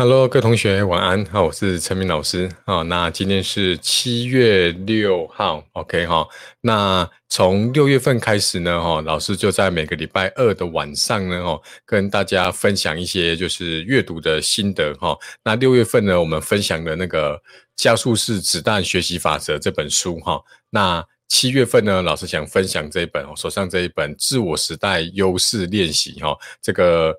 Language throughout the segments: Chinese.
Hello，各位同学，晚安。好，我是陈明老师。好，那今天是七月六号，OK 哈。那从六月份开始呢，哈，老师就在每个礼拜二的晚上呢，哈，跟大家分享一些就是阅读的心得，哈。那六月份呢，我们分享的那个《加速式子弹学习法则》这本书，哈。那七月份呢，老师想分享这一本，我手上这一本《自我时代优势练习》，哈，这个。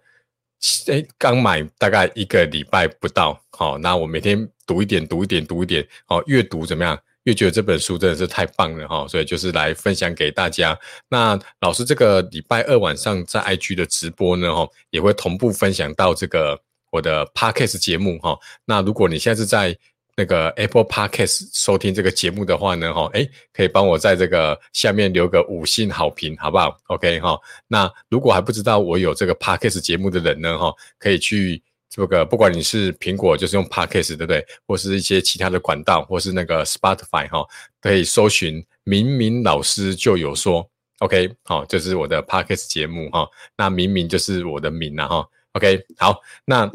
哎，刚买大概一个礼拜不到，好，那我每天读一点，读一点，读一点，好，越读怎么样？越觉得这本书真的是太棒了哈，所以就是来分享给大家。那老师这个礼拜二晚上在 IG 的直播呢，哈，也会同步分享到这个我的 Podcast 节目哈。那如果你现在是在那个 Apple Podcast 收听这个节目的话呢，哈，哎，可以帮我在这个下面留个五星好评，好不好？OK 哈。那如果还不知道我有这个 Podcast 节目的人呢，哈，可以去这个，不管你是苹果就是用 Podcast 对不对，或是一些其他的管道，或是那个 Spotify 哈，可以搜寻明明老师就有说，OK 好，这是我的 Podcast 节目哈。那明明就是我的名啊哈，OK 好，那。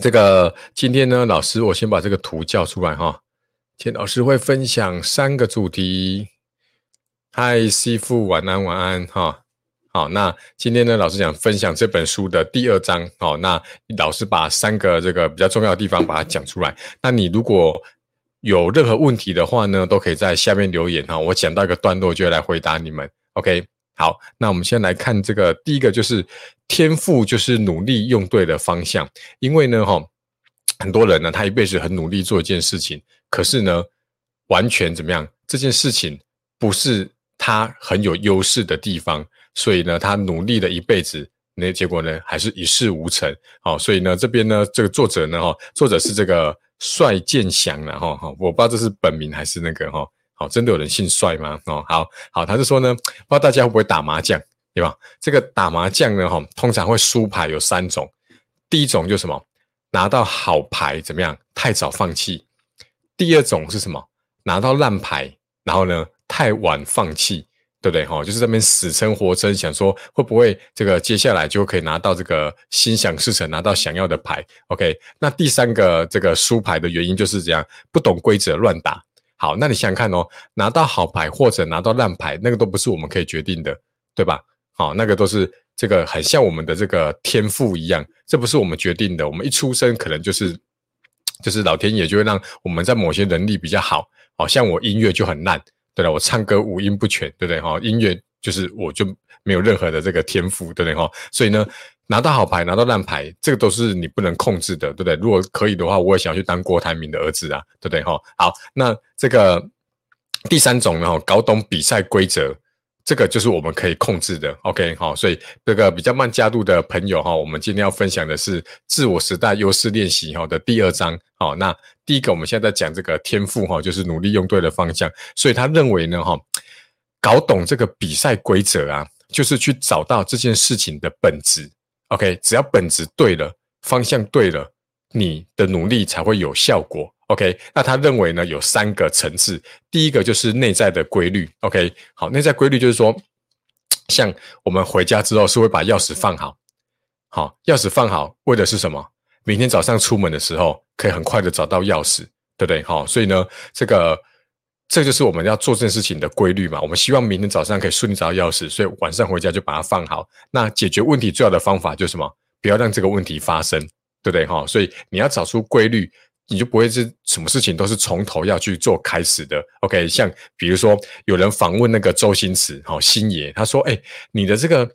这个今天呢，老师，我先把这个图叫出来哈。今天老师会分享三个主题。嗨，师傅，晚安，晚安哈。好，那今天呢，老师想分享这本书的第二章。好，那老师把三个这个比较重要的地方把它讲出来。那你如果有任何问题的话呢，都可以在下面留言哈。我讲到一个段落就来回答你们。OK。好，那我们先来看这个，第一个就是天赋，就是努力用对的方向。因为呢，哈，很多人呢，他一辈子很努力做一件事情，可是呢，完全怎么样？这件事情不是他很有优势的地方，所以呢，他努力了一辈子，那结果呢，还是一事无成。好，所以呢，这边呢，这个作者呢，哈，作者是这个帅建祥了，哈，哈，我不知道这是本名还是那个，哈。哦，哦真的有人姓帅吗？哦，好好，他就说呢，不知道大家会不会打麻将，对吧？这个打麻将呢，哈，通常会输牌有三种。第一种就是什么？拿到好牌怎么样？太早放弃。第二种是什么？拿到烂牌，然后呢，太晚放弃，对不对？哈，就是这边死撑活撑，想说会不会这个接下来就可以拿到这个心想事成，拿到想要的牌。OK，那第三个这个输牌的原因就是这样，不懂规则乱打。好，那你想想看哦，拿到好牌或者拿到烂牌，那个都不是我们可以决定的，对吧？好，那个都是这个很像我们的这个天赋一样，这不是我们决定的。我们一出生可能就是，就是老天爷就会让我们在某些能力比较好。好像我音乐就很烂，对了，我唱歌五音不全，对不对？哈，音乐就是我就没有任何的这个天赋，对不对？哈，所以呢。拿到好牌，拿到烂牌，这个都是你不能控制的，对不对？如果可以的话，我也想要去当郭台铭的儿子啊，对不对？哈，好，那这个第三种呢，搞懂比赛规则，这个就是我们可以控制的。OK，好，所以这个比较慢加入的朋友哈，我们今天要分享的是自我时代优势练习哈的第二章。好，那第一个我们现在在讲这个天赋哈，就是努力用对的方向。所以他认为呢，哈，搞懂这个比赛规则啊，就是去找到这件事情的本质。OK，只要本质对了，方向对了，你的努力才会有效果。OK，那他认为呢，有三个层次。第一个就是内在的规律。OK，好，内在规律就是说，像我们回家之后是会把钥匙放好，好，钥匙放好，为的是什么？明天早上出门的时候可以很快的找到钥匙，对不对？好，所以呢，这个。这就是我们要做这件事情的规律嘛？我们希望明天早上可以顺利找到钥匙，所以晚上回家就把它放好。那解决问题最好的方法就是什么？不要让这个问题发生，对不对？哈，所以你要找出规律，你就不会是什么事情都是从头要去做开始的。OK，像比如说有人访问那个周星驰，哈，星爷，他说：“哎，你的这个。”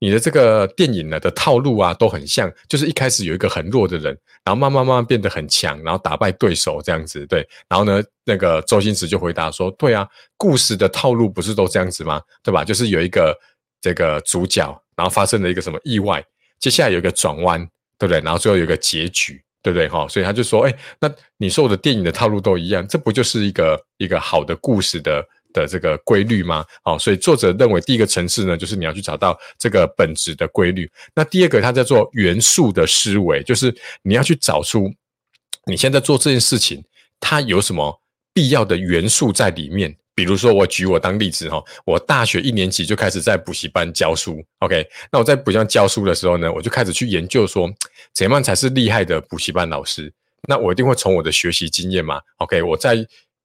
你的这个电影呢的套路啊都很像，就是一开始有一个很弱的人，然后慢慢慢慢变得很强，然后打败对手这样子，对。然后呢，那个周星驰就回答说：“对啊，故事的套路不是都这样子吗？对吧？就是有一个这个主角，然后发生了一个什么意外，接下来有一个转弯，对不对？然后最后有一个结局，对不对？哈，所以他就说：，哎，那你说我的电影的套路都一样，这不就是一个一个好的故事的？”的这个规律吗？好，所以作者认为第一个层次呢，就是你要去找到这个本质的规律。那第二个，它叫做元素的思维，就是你要去找出你现在做这件事情，它有什么必要的元素在里面。比如说，我举我当例子哈，我大学一年级就开始在补习班教书，OK？那我在补习班教书的时候呢，我就开始去研究说，怎样才是厉害的补习班老师？那我一定会从我的学习经验嘛，OK？我在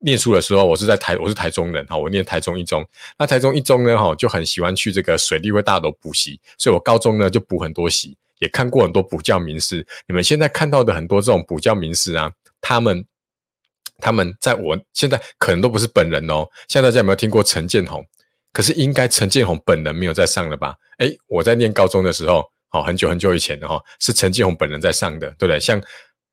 念书的时候，我是在台，我是台中人哈，我念台中一中。那台中一中呢，哈，就很喜欢去这个水利会大楼补习，所以我高中呢就补很多习，也看过很多补教名师。你们现在看到的很多这种补教名师啊，他们。他们在我现在可能都不是本人哦。现在大家有没有听过陈建宏？可是应该陈建宏本人没有在上了吧？哎，我在念高中的时候，哦，很久很久以前的哈，是陈建宏本人在上的，对不对？像，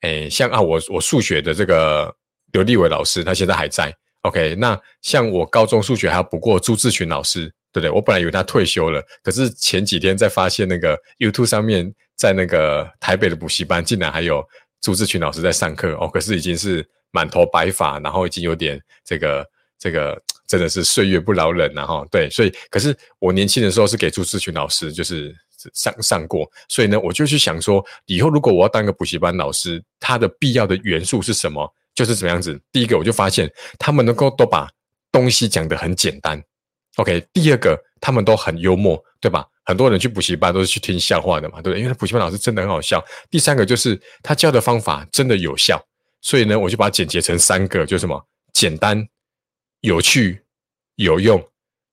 哎，像啊，我我数学的这个刘立伟老师，他现在还在。OK，那像我高中数学还要补过朱志群老师，对不对？我本来以为他退休了，可是前几天在发现那个 YouTube 上面，在那个台北的补习班，竟然还有朱志群老师在上课哦。可是已经是。满头白发，然后已经有点这个这个，真的是岁月不饶人了哈。对，所以可是我年轻的时候是给朱志群老师就是上上过，所以呢，我就去想说，以后如果我要当个补习班老师，他的必要的元素是什么？就是怎么样子？第一个，我就发现他们能够都把东西讲得很简单。OK，第二个，他们都很幽默，对吧？很多人去补习班都是去听笑话的嘛，对不对？因为他补习班老师真的很好笑。第三个就是他教的方法真的有效。所以呢，我就把它简洁成三个，就是什么简单、有趣、有用。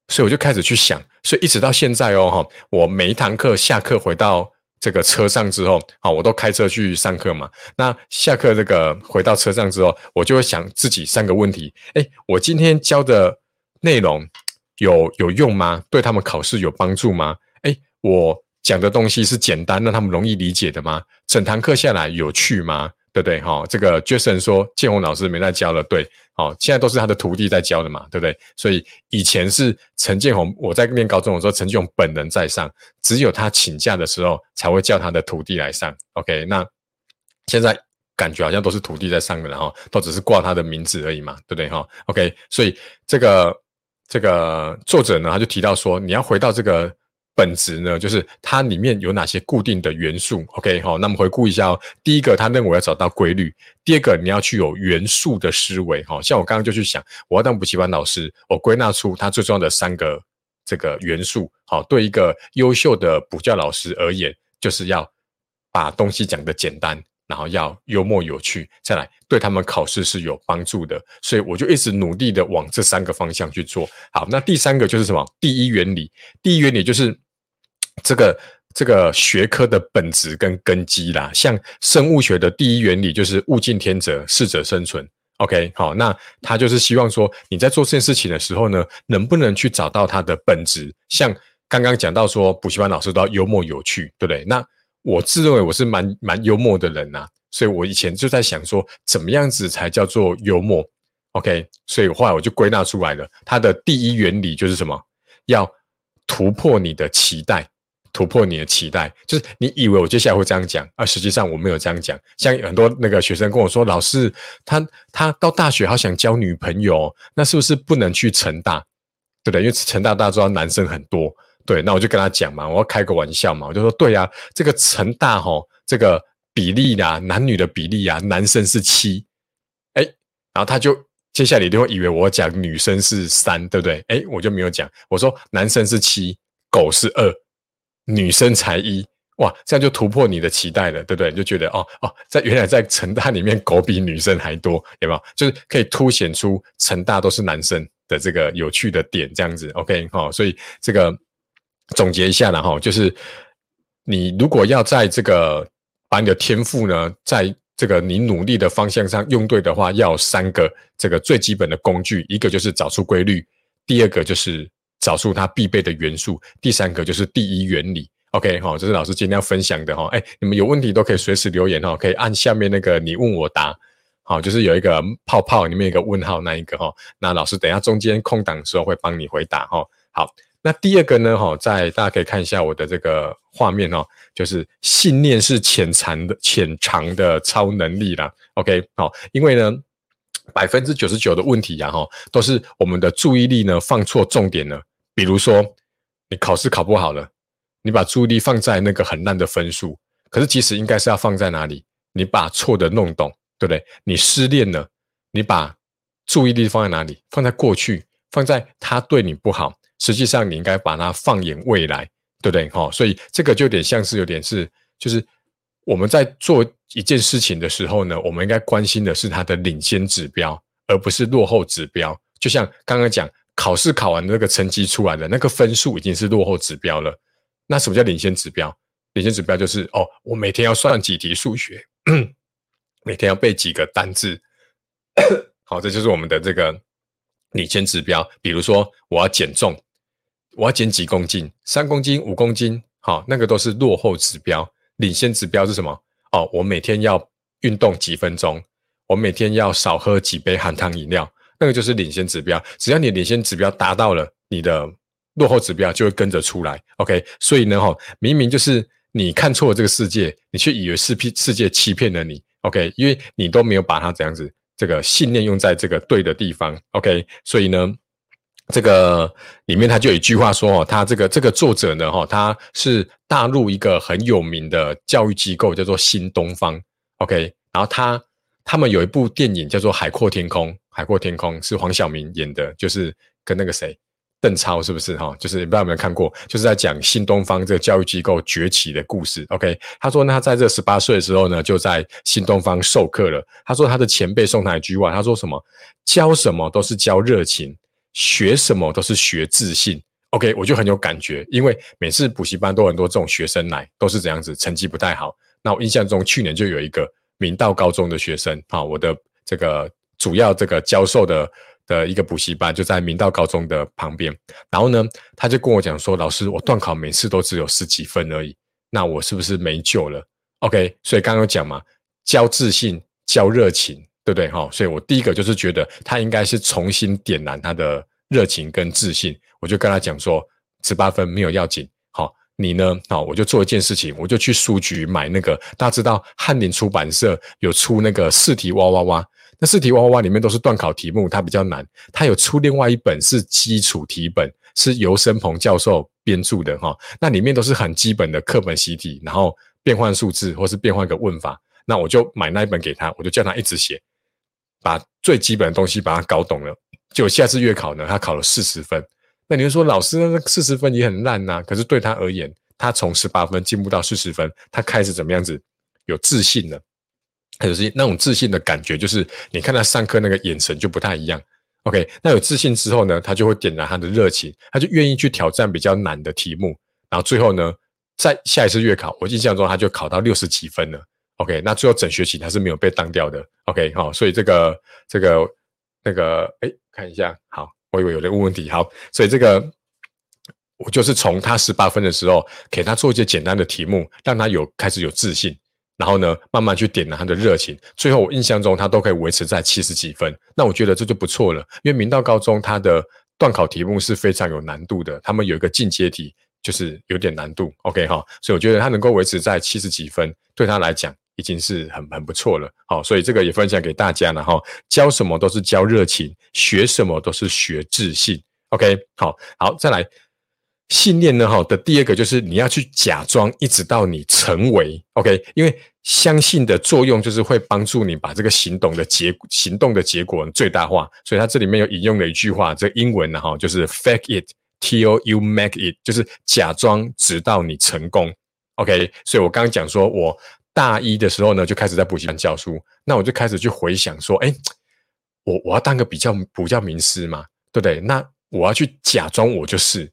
所以我就开始去想，所以一直到现在哦，哈，我每一堂课下课回到这个车上之后，啊，我都开车去上课嘛。那下课这个回到车上之后，我就会想自己三个问题：哎，我今天教的内容有有用吗？对他们考试有帮助吗？哎，我讲的东西是简单让他们容易理解的吗？整堂课下来有趣吗？对不对？哈，这个 Jason 说建宏老师没在教了，对，哦，现在都是他的徒弟在教的嘛，对不对？所以以前是陈建宏，我在念高中的时候，陈建宏本人在上，只有他请假的时候才会叫他的徒弟来上。OK，那现在感觉好像都是徒弟在上的，然后都只是挂他的名字而已嘛，对不对？哈，OK，所以这个这个作者呢，他就提到说，你要回到这个。本质呢，就是它里面有哪些固定的元素？OK，好，那么回顾一下哦。第一个，他认为要找到规律；第二个，你要去有元素的思维。哈，像我刚刚就去想，我要当补习班老师，我归纳出他最重要的三个这个元素。好，对一个优秀的补教老师而言，就是要把东西讲得简单，然后要幽默有趣，再来对他们考试是有帮助的。所以我就一直努力的往这三个方向去做。好，那第三个就是什么？第一原理，第一原理就是。这个这个学科的本质跟根基啦，像生物学的第一原理就是物竞天择，适者生存。OK，好，那他就是希望说你在做这件事情的时候呢，能不能去找到它的本质？像刚刚讲到说，补习班老师都要幽默有趣，对不对？那我自认为我是蛮蛮幽默的人呐，所以我以前就在想说，怎么样子才叫做幽默？OK，所以后来我就归纳出来了，它的第一原理就是什么？要突破你的期待。突破你的期待，就是你以为我接下来会这样讲，而实际上我没有这样讲。像很多那个学生跟我说：“老师，他他到大学好想交女朋友，那是不是不能去成大？对不对？因为成大大家知道男生很多。对，那我就跟他讲嘛，我要开个玩笑嘛，我就说：对呀，这个成大哈，这个比例呀，男女的比例啊，男生是七，哎，然后他就接下来一定会以为我讲女生是三，对不对？哎，我就没有讲，我说男生是七，狗是二。女生才一哇，这样就突破你的期待了，对不对？你就觉得哦哦，在原来在成大里面狗比女生还多，有没有？就是可以凸显出成大都是男生的这个有趣的点，这样子。OK 哈，所以这个总结一下了哈，就是你如果要在这个把你的天赋呢，在这个你努力的方向上用对的话，要三个这个最基本的工具，一个就是找出规律，第二个就是。找出它必备的元素，第三个就是第一原理。OK，好，这是老师今天要分享的哈。哎，你们有问题都可以随时留言哈，可以按下面那个你问我答，好，就是有一个泡泡里面一个问号那一个哈。那老师等下中间空档的时候会帮你回答哈。好，那第二个呢哈，在大家可以看一下我的这个画面哦，就是信念是潜藏的潜藏的超能力啦。OK，好，因为呢。百分之九十九的问题呀，哈，都是我们的注意力呢放错重点了。比如说，你考试考不好了，你把注意力放在那个很烂的分数，可是其实应该是要放在哪里？你把错的弄懂，对不对？你失恋了，你把注意力放在哪里？放在过去，放在他对你不好，实际上你应该把它放眼未来，对不对？哈，所以这个就有点像是有点是，就是我们在做一件事情的时候呢，我们应该关心的是它的领先指标，而不是落后指标。就像刚刚讲，考试考完的那个成绩出来的那个分数已经是落后指标了。那什么叫领先指标？领先指标就是哦，我每天要算几题数学，每天要背几个单字。好，这就是我们的这个领先指标。比如说，我要减重，我要减几公斤，三公斤、五公斤，好，那个都是落后指标。领先指标是什么？哦，我每天要运动几分钟，我每天要少喝几杯含糖饮料，那个就是领先指标。只要你领先指标达到了，你的落后指标就会跟着出来。OK，所以呢，哈，明明就是你看错了这个世界，你却以为是骗世界欺骗了你。OK，因为你都没有把它这样子。这个信念用在这个对的地方，OK，所以呢，这个里面他就有一句话说哦，他这个这个作者呢，哈，他是大陆一个很有名的教育机构，叫做新东方，OK，然后他他们有一部电影叫做《海阔天空》，《海阔天空》是黄晓明演的，就是跟那个谁。邓超是不是哈？就是不知道有没有看过，就是在讲新东方这个教育机构崛起的故事。OK，他说呢，他在这十八岁的时候呢，就在新东方授课了。他说他的前辈送他一句话，他说什么？教什么都是教热情，学什么都是学自信。OK，我就很有感觉，因为每次补习班都很多这种学生来，都是这样子，成绩不太好。那我印象中去年就有一个明道高中的学生啊，我的这个主要这个教授的。的一个补习班就在明道高中的旁边，然后呢，他就跟我讲说：“老师，我段考每次都只有十几分而已，那我是不是没救了？”OK，所以刚刚讲嘛，教自信、教热情，对不对？哈，所以我第一个就是觉得他应该是重新点燃他的热情跟自信。我就跟他讲说：“十八分没有要紧，你呢？好，我就做一件事情，我就去书局买那个大家知道翰林出版社有出那个试题哇哇哇。”那试题哇哇哇里面都是段考题目，它比较难。它有出另外一本是基础题本，是尤生鹏教授编著的哈。那里面都是很基本的课本习题，然后变换数字或是变换个问法。那我就买那一本给他，我就叫他一直写，把最基本的东西把它搞懂了。就下次月考呢，他考了四十分。那你就说老师那四十分也很烂呐？可是对他而言，他从十八分进步到四十分，他开始怎么样子有自信了。有自信那种自信的感觉，就是你看他上课那个眼神就不太一样。OK，那有自信之后呢，他就会点燃他的热情，他就愿意去挑战比较难的题目。然后最后呢，在下一次月考，我印象中他就考到六十几分了。OK，那最后整学期他是没有被当掉的。OK，好，所以这个这个那个，哎，看一下，好，我以为有人问问题，好，所以这个我就是从他十八分的时候给他做一些简单的题目，让他有开始有自信。然后呢，慢慢去点燃他的热情，最后我印象中他都可以维持在七十几分，那我觉得这就不错了。因为明道高中他的段考题目是非常有难度的，他们有一个进阶题就是有点难度，OK 哈，所以我觉得他能够维持在七十几分，对他来讲已经是很很不错了。好，所以这个也分享给大家了哈。教什么都是教热情，学什么都是学自信，OK 好，好再来。信念呢？哈的第二个就是你要去假装，一直到你成为 OK。因为相信的作用就是会帮助你把这个行动的结行动的结果最大化。所以它这里面有引用了一句话，这英文呢哈就是 fake it till you make it，就是假装直到你成功。OK。所以我刚刚讲说我大一的时候呢就开始在补习班教书，那我就开始去回想说，哎，我我要当个比较补教名师嘛，对不对？那我要去假装我就是。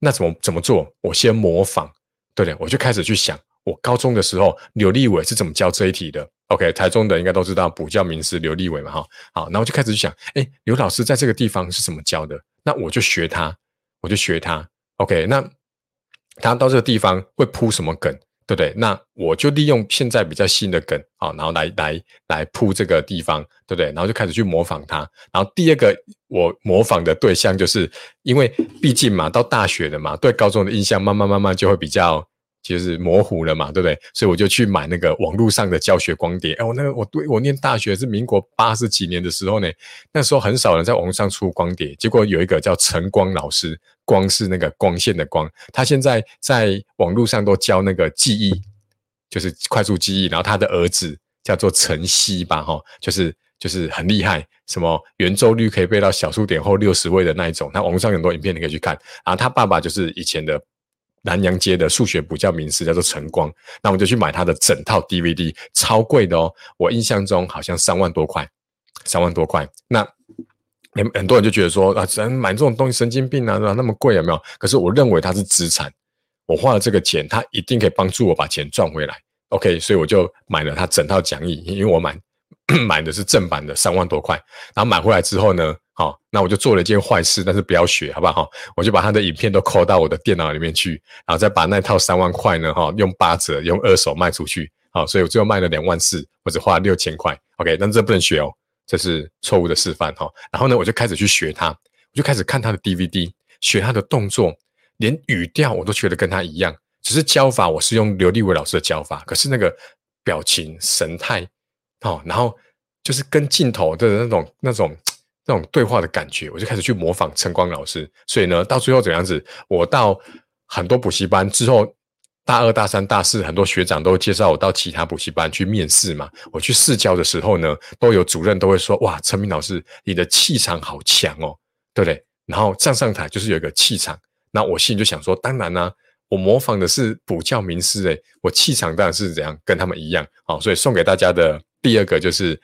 那怎么怎么做？我先模仿，对不对？我就开始去想，我高中的时候刘立伟是怎么教这一题的？OK，台中的应该都知道补教名师刘立伟嘛，哈，好，然后就开始去想，哎，刘老师在这个地方是怎么教的？那我就学他，我就学他，OK，那他到这个地方会铺什么梗？对不对？那我就利用现在比较新的梗啊，然后来来来铺这个地方，对不对？然后就开始去模仿他。然后第二个我模仿的对象，就是因为毕竟嘛，到大学了嘛，对高中的印象慢慢慢慢就会比较。就是模糊了嘛，对不对？所以我就去买那个网络上的教学光碟。哎，我那个我对我念大学是民国八十几年的时候呢，那时候很少人在网络上出光碟。结果有一个叫陈光老师，光是那个光线的光，他现在在网络上都教那个记忆，就是快速记忆。然后他的儿子叫做陈曦吧，哈，就是就是很厉害，什么圆周率可以背到小数点后六十位的那一种。那网上很多影片你可以去看。然后他爸爸就是以前的南洋街的数学补教名师，叫做陈光。那我就去买他的整套 DVD，超贵的哦。我印象中好像三万多块，三万多块。那很很多人就觉得说啊，人买这种东西神经病啊，那么贵有没有？可是我认为它是资产，我花了这个钱，它一定可以帮助我把钱赚回来。OK，所以我就买了他整套讲义，因为我买 买的是正版的，三万多块。然后买回来之后呢，好，那我就做了一件坏事，但是不要学，好不好？我就把他的影片都抠到我的电脑里面去，然后再把那套三万块呢，哈，用八折用二手卖出去，好，所以我最后卖了两万四，我只花了六千块。OK，但这不能学哦，这是错误的示范哈。然后呢，我就开始去学他，我就开始看他的 DVD，学他的动作，连语调我都学得跟他一样。只是教法，我是用刘立伟老师的教法，可是那个表情神态，哦，然后就是跟镜头的那种、那种、那种对话的感觉，我就开始去模仿晨光老师。所以呢，到最后怎样子？我到很多补习班之后，大二、大三、大四，很多学长都介绍我到其他补习班去面试嘛。我去试教的时候呢，都有主任都会说：“哇，陈明老师，你的气场好强哦，对不对？”然后站上台就是有一个气场，那我心里就想说：“当然啦。”我模仿的是补教名师诶，我气场当然是怎样跟他们一样好，所以送给大家的第二个就是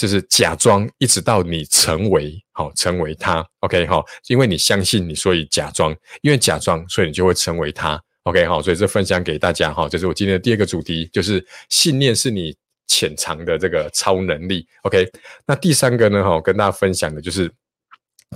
就是假装一直到你成为好成为他，OK 哈，因为你相信你，所以假装，因为假装，所以你就会成为他，OK 好，所以这分享给大家哈，这是我今天的第二个主题，就是信念是你潜藏的这个超能力，OK，那第三个呢哈，跟大家分享的就是。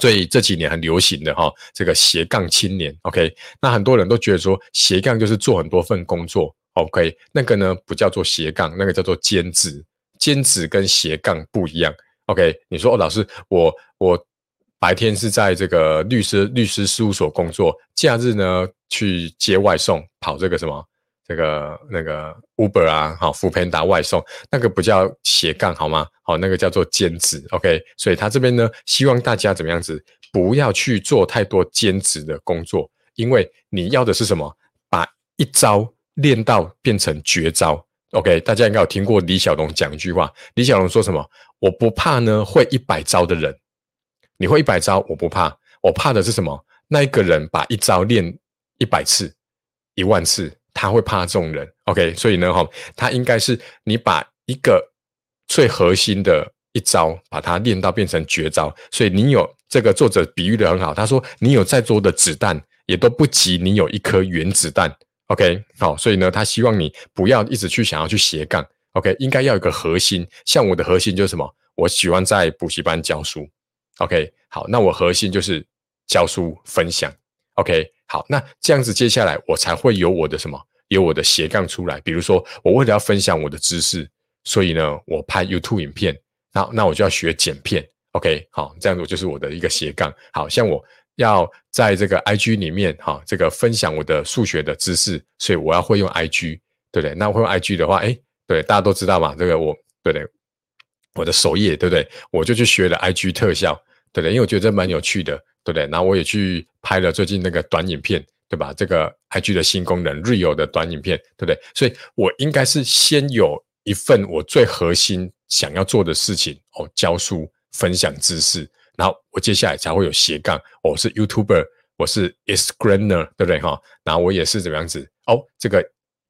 最这几年很流行的哈，这个斜杠青年，OK，那很多人都觉得说斜杠就是做很多份工作，OK，那个呢不叫做斜杠，那个叫做兼职，兼职跟斜杠不一样，OK，你说哦，老师，我我白天是在这个律师律师事务所工作，假日呢去接外送，跑这个什么？这个那个 Uber 啊，好，扶贫打外送，那个不叫斜杠好吗？好，那个叫做兼职，OK。所以他这边呢，希望大家怎么样子，不要去做太多兼职的工作，因为你要的是什么？把一招练到变成绝招，OK。大家应该有听过李小龙讲一句话，李小龙说什么？我不怕呢，会一百招的人，你会一百招，我不怕，我怕的是什么？那一个人把一招练一百次、一万次。他会怕这种人，OK，所以呢，哈，他应该是你把一个最核心的一招，把它练到变成绝招。所以你有这个作者比喻的很好，他说你有再多的子弹，也都不及你有一颗原子弹，OK，好，所以呢，他希望你不要一直去想要去斜杠，OK，应该要有个核心。像我的核心就是什么？我喜欢在补习班教书，OK，好，那我核心就是教书分享，OK。好，那这样子接下来我才会有我的什么，有我的斜杠出来。比如说，我为了要分享我的知识，所以呢，我拍 YouTube 影片，那那我就要学剪片。OK，好，这样子就是我的一个斜杠。好像我要在这个 IG 里面，哈，这个分享我的数学的知识，所以我要会用 IG，对不对？那会用 IG 的话，哎，对，大家都知道嘛，这个我，对不对？我的首页，对不对？我就去学了 IG 特效，对不对？因为我觉得这蛮有趣的。对不对？然后我也去拍了最近那个短影片，对吧？这个 IG 的新功能 Real 的短影片，对不对？所以我应该是先有一份我最核心想要做的事情哦，教书分享知识，然后我接下来才会有斜杠。我是 YouTuber，我是 Instagramer，对不对哈？然后我也是怎么样子哦？这个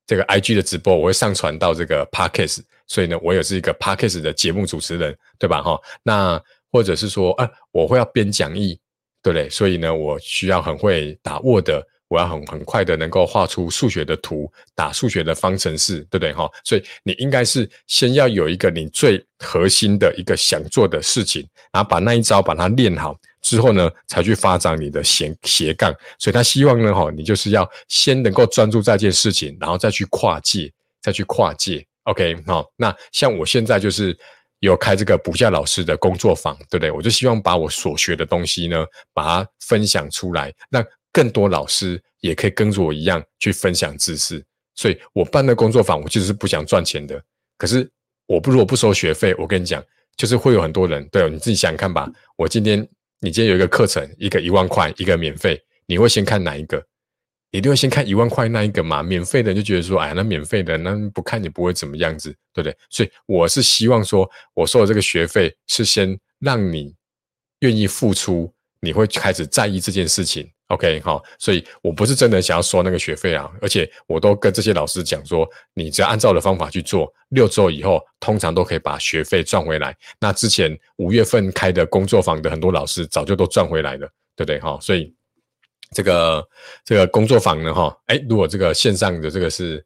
这个 IG 的直播我会上传到这个 Podcast，所以呢，我也是一个 Podcast 的节目主持人，对吧哈？那或者是说，啊，我会要编讲义。对不对？所以呢，我需要很会打 Word，我要很很快的能够画出数学的图，打数学的方程式，对不对哈？所以你应该是先要有一个你最核心的一个想做的事情，然后把那一招把它练好之后呢，才去发展你的斜斜杠。所以他希望呢，哈，你就是要先能够专注在一件事情，然后再去跨界，再去跨界。OK，好，那像我现在就是。有开这个补教老师的工作坊，对不对？我就希望把我所学的东西呢，把它分享出来，让更多老师也可以跟着我一样去分享知识。所以我办的工作坊，我其实是不想赚钱的。可是我不如果不收学费，我跟你讲，就是会有很多人，对你自己想想看吧。我今天你今天有一个课程，一个一万块，一个免费，你会先看哪一个？一定会先看一万块那一个嘛，免费的就觉得说，哎，那免费的那不看也不会怎么样子，对不对？所以我是希望说，我收的这个学费是先让你愿意付出，你会开始在意这件事情。OK，好，所以我不是真的想要收那个学费啊，而且我都跟这些老师讲说，你只要按照我的方法去做，六周以后通常都可以把学费赚回来。那之前五月份开的工作坊的很多老师早就都赚回来了，对不对？哈，所以。这个这个工作坊呢，哈，哎，如果这个线上的这个是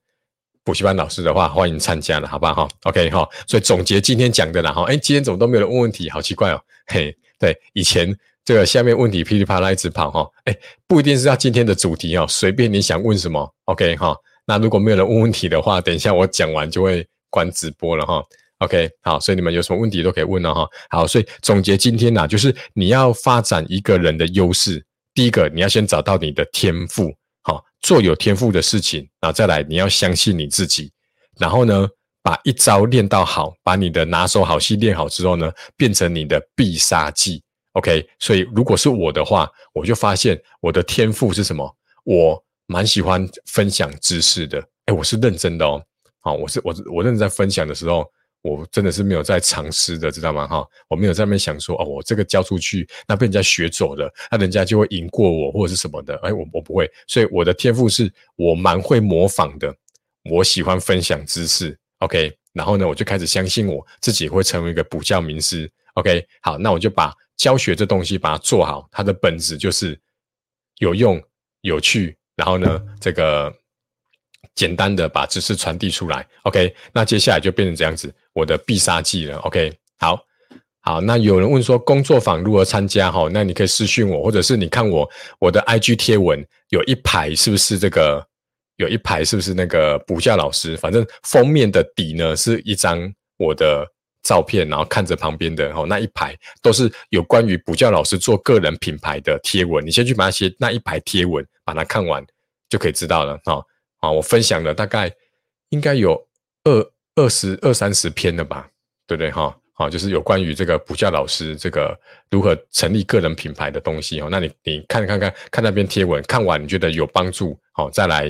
补习班老师的话，欢迎参加了，好吧，哈，OK，哈，所以总结今天讲的啦，哈，哎，今天怎么都没有人问问题，好奇怪哦，嘿，对，以前这个下面问题噼里啪啦一直跑，哈，哎，不一定是要今天的主题哦，随便你想问什么，OK，哈，那如果没有人问问题的话，等一下我讲完就会关直播了，哈，OK，好，所以你们有什么问题都可以问了，哈，好，所以总结今天呐，就是你要发展一个人的优势。第一个，你要先找到你的天赋，好做有天赋的事情，然后再来你要相信你自己，然后呢，把一招练到好，把你的拿手好戏练好之后呢，变成你的必杀技。OK，所以如果是我的话，我就发现我的天赋是什么？我蛮喜欢分享知识的，哎，我是认真的哦，好，我是我我认真在分享的时候。我真的是没有在尝试的，知道吗？哈，我没有在那边想说，哦，我这个教出去，那被人家学走了，那人家就会赢过我，或者是什么的。哎，我我不会，所以我的天赋是我蛮会模仿的。我喜欢分享知识，OK。然后呢，我就开始相信我自己会成为一个补教名师，OK。好，那我就把教学这东西把它做好，它的本质就是有用、有趣，然后呢，这个。简单的把知识传递出来，OK，那接下来就变成这样子，我的必杀技了，OK，好，好，那有人问说工作坊如何参加哈？那你可以私信我，或者是你看我我的 IG 贴文，有一排是不是这个？有一排是不是那个补教老师？反正封面的底呢是一张我的照片，然后看着旁边的哦那一排都是有关于补教老师做个人品牌的贴文，你先去把那些那一排贴文把它看完，就可以知道了哈。啊，我分享了大概应该有二二十二三十篇了吧，对不对哈？好，就是有关于这个补教老师这个如何成立个人品牌的东西哦。那你你看看看看那篇贴文，看完你觉得有帮助，好，再来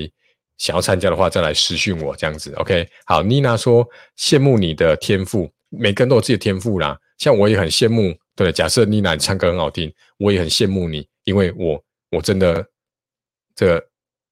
想要参加的话，再来私讯我这样子。OK，好，妮娜说羡慕你的天赋，每个人都有自己的天赋啦。像我也很羡慕，对，假设妮娜唱歌很好听，我也很羡慕你，因为我我真的这。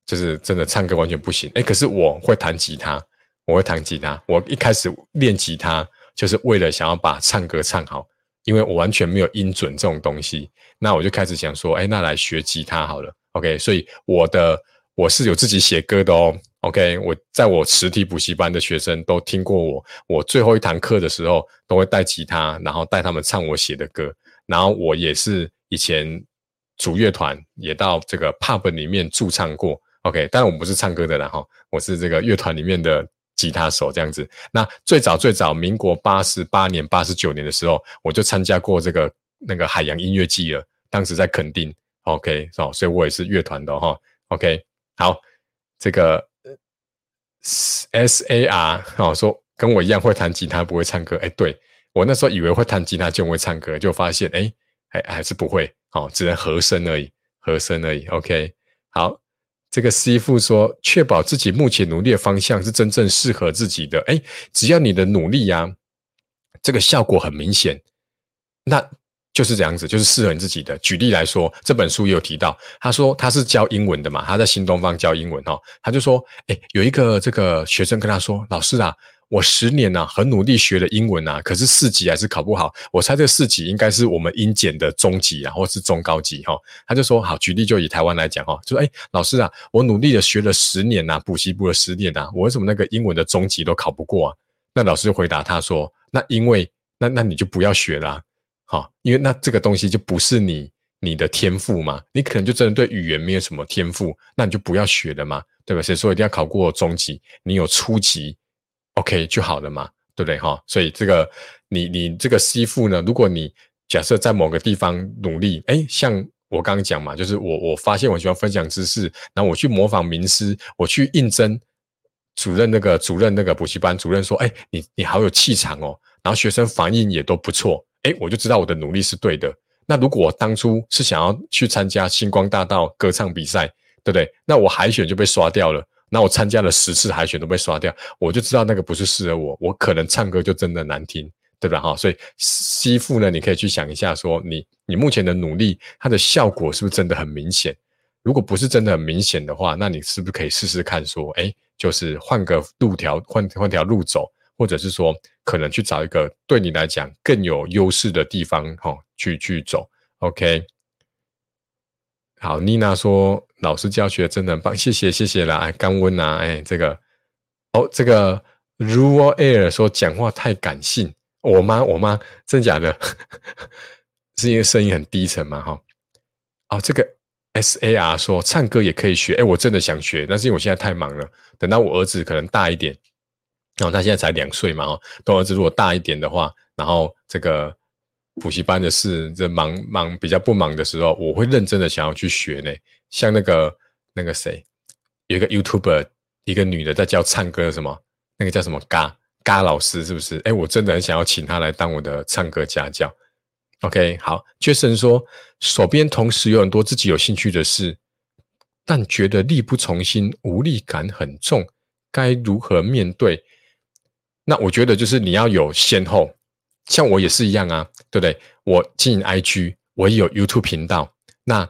就是真的唱歌完全不行，哎，可是我会弹吉他，我会弹吉他。我一开始练吉他就是为了想要把唱歌唱好，因为我完全没有音准这种东西。那我就开始想说，哎，那来学吉他好了。OK，所以我的我是有自己写歌的哦。OK，我在我实体补习班的学生都听过我，我最后一堂课的时候都会带吉他，然后带他们唱我写的歌。然后我也是以前组乐团，也到这个 pub 里面驻唱过。OK，当然我不是唱歌的啦哈，我是这个乐团里面的吉他手这样子。那最早最早，民国八十八年、八十九年的时候，我就参加过这个那个海洋音乐季了。当时在垦丁，OK，哦，所以我也是乐团的哈。OK，好，这个 SAR 哦说跟我一样会弹吉他，不会唱歌。哎，对我那时候以为会弹吉他就会唱歌，就发现哎还还是不会，哦，只能和声而已，和声而已。OK，好。这个师傅说，确保自己目前努力的方向是真正适合自己的。哎，只要你的努力呀，这个效果很明显，那就是这样子，就是适合你自己的。举例来说，这本书也有提到，他说他是教英文的嘛，他在新东方教英文哈，他就说，哎，有一个这个学生跟他说，老师啊。我十年呐，很努力学了英文呐，可是四级还是考不好。我猜这四级应该是我们英检的中级啊，或是中高级哈。他就说，好，举例就以台湾来讲哈，就说，哎，老师啊，我努力的学了十年呐，补习补了十年呐，我为什么那个英文的中级都考不过啊？那老师回答他说，那因为那那你就不要学啦，好，因为那这个东西就不是你你的天赋嘛，你可能就真的对语言没有什么天赋，那你就不要学了嘛，对吧？谁说一定要考过中级？你有初级？OK 就好了嘛，对不对哈？所以这个你你这个师傅呢，如果你假设在某个地方努力，哎，像我刚刚讲嘛，就是我我发现我喜欢分享知识，然后我去模仿名师，我去应征主任那个主任那个补习班主任说，哎，你你好有气场哦，然后学生反应也都不错，哎，我就知道我的努力是对的。那如果我当初是想要去参加星光大道歌唱比赛，对不对？那我海选就被刷掉了。那我参加了十次海选都被刷掉，我就知道那个不是适合我，我可能唱歌就真的难听，对吧？哈，所以吸附呢，你可以去想一下，说你你目前的努力，它的效果是不是真的很明显？如果不是真的很明显的话，那你是不是可以试试看，说，哎，就是换个路条，换换条路走，或者是说，可能去找一个对你来讲更有优势的地方，哈，去去走，OK。好，妮娜说老师教学真的很棒，谢谢谢谢啦，哎，刚温啊，哎，这个，哦，这个 Rule Air 说讲话太感性，我妈我妈真假的，是因为声音很低沉嘛，哈，哦，这个 SAR 说唱歌也可以学，哎，我真的想学，但是因为我现在太忙了，等到我儿子可能大一点，然后他现在才两岁嘛，哦，等儿子如果大一点的话，然后这个。补习班的事，这忙忙比较不忙的时候，我会认真的想要去学呢。像那个那个谁，有一个 YouTuber，一个女的在教唱歌，什么那个叫什么嘎嘎老师，是不是？哎，我真的很想要请她来当我的唱歌家教。OK，好，Jason 说，手边同时有很多自己有兴趣的事，但觉得力不从心，无力感很重，该如何面对？那我觉得就是你要有先后。像我也是一样啊，对不对？我经营 IG，我也有 YouTube 频道，那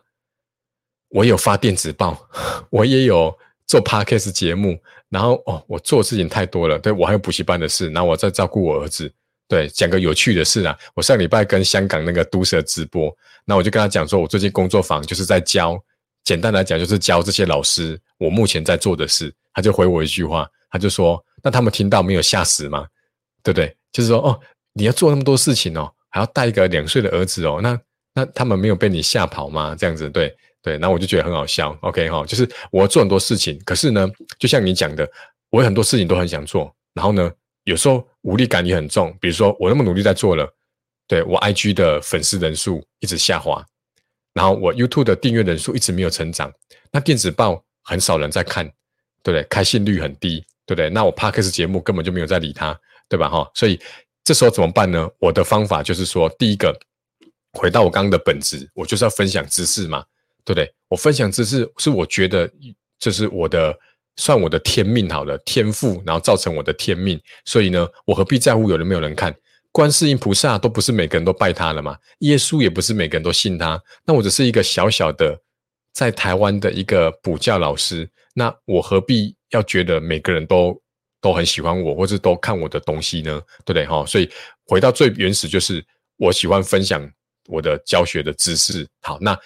我有发电子报，我也有做 Podcast 节目，然后哦，我做事情太多了，对我还有补习班的事，然后我在照顾我儿子，对，讲个有趣的事啊，我上礼拜跟香港那个都社直播，那我就跟他讲说，我最近工作坊就是在教，简单来讲就是教这些老师我目前在做的事，他就回我一句话，他就说，那他们听到没有吓死吗？对不对？就是说哦。你要做那么多事情哦，还要带一个两岁的儿子哦，那那他们没有被你吓跑吗？这样子，对对，然后我就觉得很好笑。OK 哈，就是我要做很多事情，可是呢，就像你讲的，我有很多事情都很想做，然后呢，有时候无力感也很重。比如说我那么努力在做了，对我 IG 的粉丝人数一直下滑，然后我 YouTube 的订阅人数一直没有成长，那电子报很少人在看，对不对？开信率很低，对不对？那我 Podcast 节目根本就没有在理他，对吧？哈，所以。这时候怎么办呢？我的方法就是说，第一个，回到我刚刚的本质，我就是要分享知识嘛，对不对？我分享知识是我觉得这是我的算我的天命好了，天赋，然后造成我的天命。所以呢，我何必在乎有人没有人看？观世音菩萨都不是每个人都拜他了嘛，耶稣也不是每个人都信他。那我只是一个小小的在台湾的一个补教老师，那我何必要觉得每个人都？都很喜欢我，或者都看我的东西呢，对不对哈？所以回到最原始，就是我喜欢分享我的教学的知识。好，那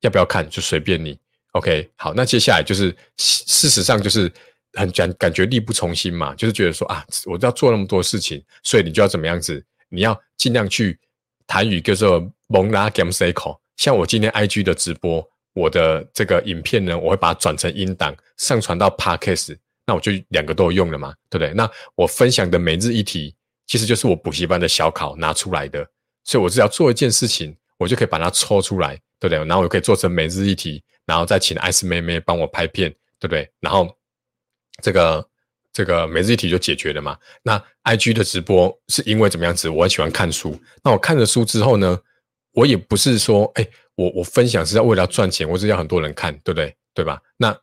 要不要看就随便你。OK，好，那接下来就是事实上就是很感感觉力不从心嘛，就是觉得说啊，我要做那么多事情，所以你就要怎么样子？你要尽量去谈语叫做蒙拉 game cycle。像我今天 IG 的直播，我的这个影片呢，我会把它转成音档，上传到 Podcast。那我就两个都有用了嘛，对不对？那我分享的每日一题，其实就是我补习班的小考拿出来的，所以我只要做一件事情，我就可以把它抽出来，对不对？然后我可以做成每日一题，然后再请艾斯妹妹帮我拍片，对不对？然后这个这个每日一题就解决了嘛。那 I G 的直播是因为怎么样子？我很喜欢看书，那我看了书之后呢，我也不是说，哎，我我分享是要为了赚钱，我是要很多人看，对不对？对吧？那。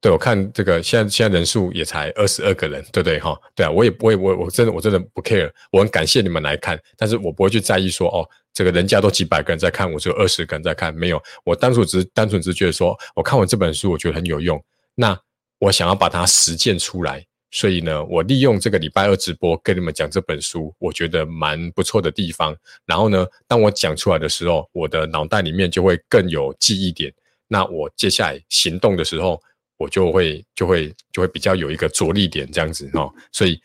对，我看这个现在现在人数也才二十二个人，对不对哈？对啊，我也我也我我真的我真的不 care，我很感谢你们来看，但是我不会去在意说哦，这个人家都几百个人在看，我只有二十个人在看，没有，我单纯只是单纯只是觉得说，我看完这本书，我觉得很有用，那我想要把它实践出来，所以呢，我利用这个礼拜二直播跟你们讲这本书，我觉得蛮不错的地方。然后呢，当我讲出来的时候，我的脑袋里面就会更有记忆点，那我接下来行动的时候。我就会就会就会比较有一个着力点这样子哈，所以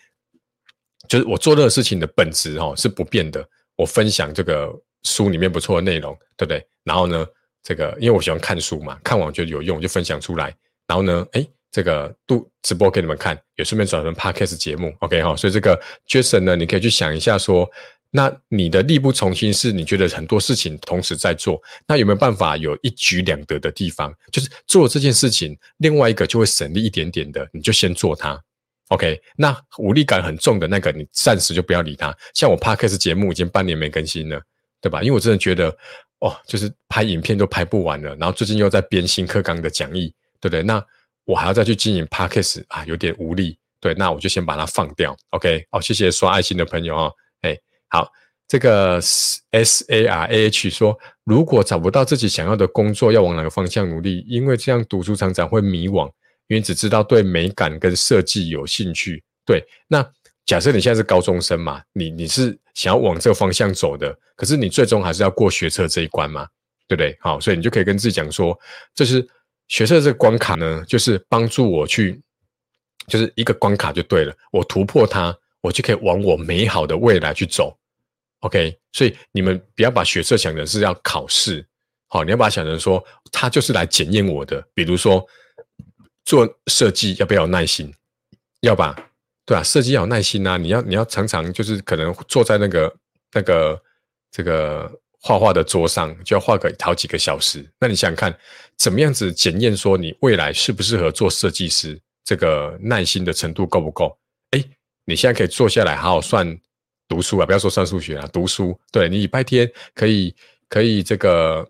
就是我做这个事情的本质哈是不变的。我分享这个书里面不错的内容，对不对？然后呢，这个因为我喜欢看书嘛，看完觉得有用，就分享出来。然后呢，哎，这个都直播给你们看，也顺便转成 podcast 节目，OK 哈。所以这个 Jason 呢，你可以去想一下说。那你的力不从心是你觉得很多事情同时在做，那有没有办法有一举两得的地方？就是做这件事情，另外一个就会省力一点点的，你就先做它。OK，那无力感很重的那个，你暂时就不要理它。像我 Podcast 节目已经半年没更新了，对吧？因为我真的觉得，哦，就是拍影片都拍不完了，然后最近又在编新课纲的讲义，对不对？那我还要再去经营 Podcast 啊，有点无力。对，那我就先把它放掉。OK，哦，谢谢刷爱心的朋友哦。哎，好，这个 S A R A H 说，如果找不到自己想要的工作，要往哪个方向努力？因为这样读书常常会迷惘，因为只知道对美感跟设计有兴趣。对，那假设你现在是高中生嘛，你你是想要往这个方向走的，可是你最终还是要过学测这一关嘛，对不对？好，所以你就可以跟自己讲说，这是学测这个关卡呢，就是帮助我去。就是一个关卡就对了，我突破它，我就可以往我美好的未来去走。OK，所以你们不要把学测想成是要考试，好，你要把它想成说，它就是来检验我的。比如说做设计要不要有耐心？要吧？对啊，设计要有耐心啊！你要你要常常就是可能坐在那个那个这个画画的桌上，就要画个好几个小时。那你想想看，怎么样子检验说你未来适不适合做设计师？这个耐心的程度够不够？哎，你现在可以坐下来好好算读书啊，不要说算数学啊，读书。对你礼拜天可以可以这个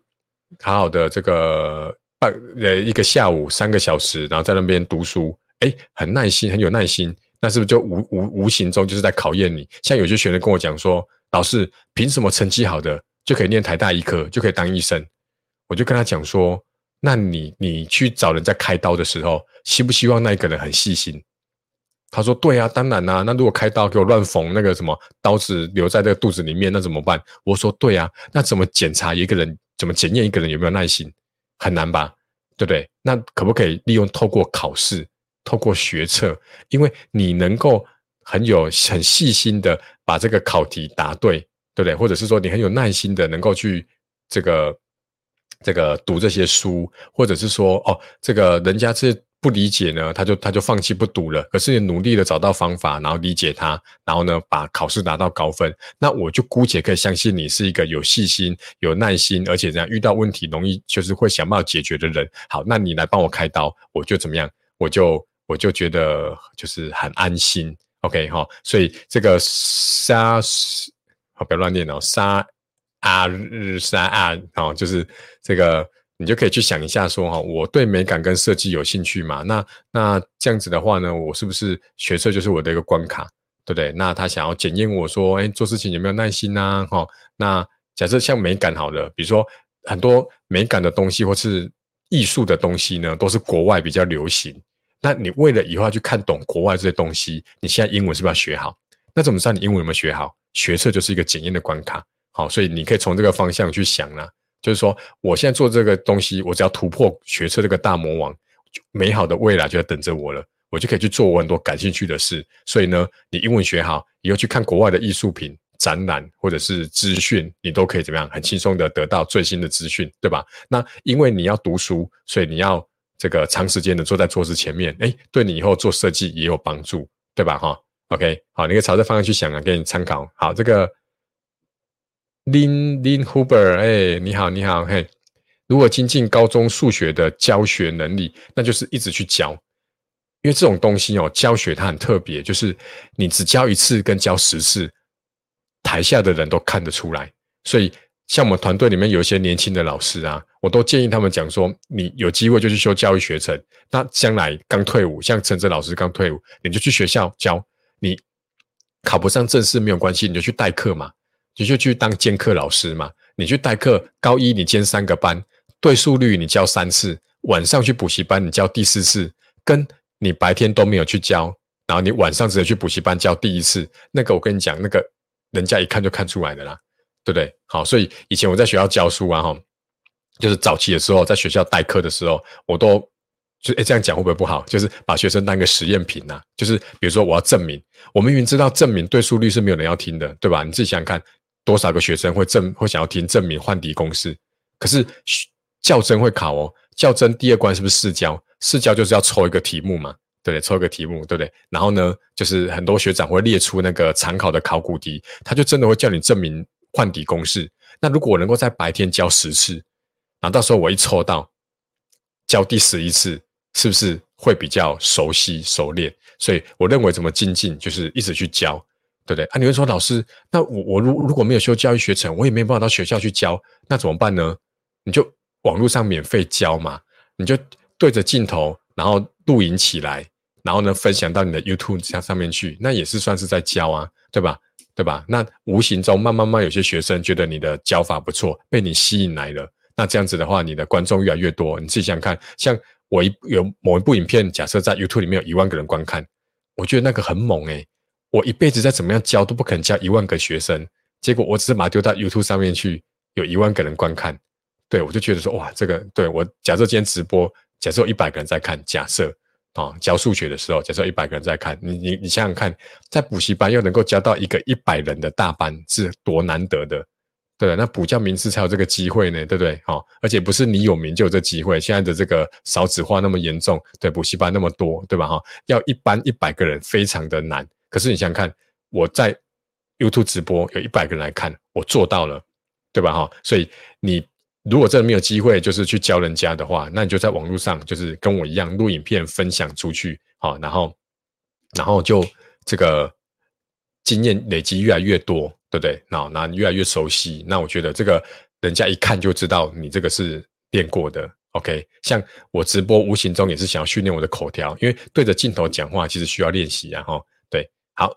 好好的这个半呃一个下午三个小时，然后在那边读书，哎，很耐心，很有耐心。那是不是就无无无形中就是在考验你？像有些学生跟我讲说，老师凭什么成绩好的就可以念台大医科，就可以当医生？我就跟他讲说。那你你去找人在开刀的时候，希不希望那一个人很细心？他说：对啊，当然啦。那如果开刀给我乱缝，那个什么刀子留在这个肚子里面，那怎么办？我说：对啊。那怎么检查一个人？怎么检验一个人有没有耐心？很难吧？对不对？那可不可以利用透过考试，透过学测？因为你能够很有很细心的把这个考题答对，对不对？或者是说你很有耐心的能够去这个。这个读这些书，或者是说，哦，这个人家是不理解呢，他就他就放弃不读了。可是你努力的找到方法，然后理解他，然后呢，把考试拿到高分，那我就姑且可以相信你是一个有细心、有耐心，而且这样遇到问题容易就是会想办法解决的人。好，那你来帮我开刀，我就怎么样？我就我就觉得就是很安心。OK 哈，所以这个沙，好不要乱念哦，沙。啊日三啊，哦，就是这个，你就可以去想一下，说哈，我对美感跟设计有兴趣嘛？那那这样子的话呢，我是不是学测就是我的一个关卡，对不对？那他想要检验我说，哎，做事情有没有耐心呐？哈，那假设像美感好了，比如说很多美感的东西或是艺术的东西呢，都是国外比较流行。那你为了以后要去看懂国外这些东西，你现在英文是不是要学好？那怎么知道你英文有没有学好？学测就是一个检验的关卡。好，所以你可以从这个方向去想啦，就是说，我现在做这个东西，我只要突破学测这个大魔王，美好的未来就在等着我了，我就可以去做我很多感兴趣的事。所以呢，你英文学好，以后去看国外的艺术品展览或者是资讯，你都可以怎么样，很轻松的得到最新的资讯，对吧？那因为你要读书，所以你要这个长时间的坐在桌子前面，哎，对你以后做设计也有帮助，对吧？哈，OK，好，你可以朝这方向去想啊，给你参考。好，这个。Lin Lin Huber，哎，你好，你好，嘿。如果精进高中数学的教学能力，那就是一直去教，因为这种东西哦，教学它很特别，就是你只教一次跟教十次，台下的人都看得出来。所以，像我们团队里面有一些年轻的老师啊，我都建议他们讲说，你有机会就去修教育学程。那将来刚退伍，像陈哲老师刚退伍，你就去学校教。你考不上正式没有关系，你就去代课嘛。你就去当兼课老师嘛？你去代课，高一你兼三个班，对数率你教三次，晚上去补习班你教第四次，跟你白天都没有去教，然后你晚上直接去补习班教第一次，那个我跟你讲，那个人家一看就看出来的啦，对不对？好，所以以前我在学校教书啊，哈，就是早期的时候在学校代课的时候，我都就哎这样讲会不会不好？就是把学生当个实验品呐，就是比如说我要证明，我们明明知道证明对数率是没有人要听的，对吧？你自己想想看。多少个学生会证会想要听证明换底公式？可是较真会考哦，较真第二关是不是试教？试教就是要抽一个题目嘛，对不对？抽一个题目，对不对？然后呢，就是很多学长会列出那个常考的考古题，他就真的会叫你证明换底公式。那如果我能够在白天教十次，然后到时候我一抽到教第十一次，是不是会比较熟悉熟练？所以我认为怎么精进，就是一直去教。对不对啊？你会说老师，那我我如如果没有修教育学程，我也没办法到学校去教，那怎么办呢？你就网络上免费教嘛，你就对着镜头，然后录影起来，然后呢分享到你的 YouTube 上上面去，那也是算是在教啊，对吧？对吧？那无形中慢慢慢有些学生觉得你的教法不错，被你吸引来了。那这样子的话，你的观众越来越多。你自己想看，像我一有某一部影片，假设在 YouTube 里面有一万个人观看，我觉得那个很猛诶。我一辈子再怎么样教都不可能教一万个学生，结果我只是把它丢到 YouTube 上面去，有一万个人观看。对我就觉得说哇，这个对我假设今天直播，假设有一百个人在看，假设。啊，教数学的时候，假设一百个人在看，你你你想想看，在补习班又能够教到一个一百人的大班，是多难得的，对那补教名师才有这个机会呢，对不对？好，而且不是你有名就有这机会。现在的这个少子化那么严重，对补习班那么多，对吧？哈，要一班一百个人非常的难。可是你想看，我在 YouTube 直播有一百个人来看，我做到了，对吧？哈，所以你。如果真的没有机会，就是去教人家的话，那你就在网络上，就是跟我一样录影片分享出去，好，然后，然后就这个经验累积越来越多，对不对？那那你越来越熟悉，那我觉得这个人家一看就知道你这个是练过的。OK，像我直播无形中也是想要训练我的口条，因为对着镜头讲话其实需要练习，然后对，好，